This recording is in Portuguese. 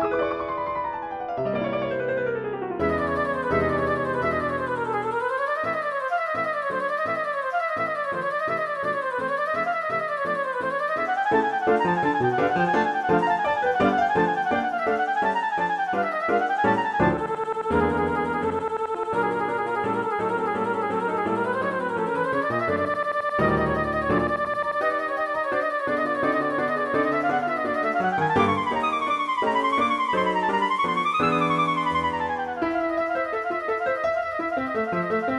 Música Música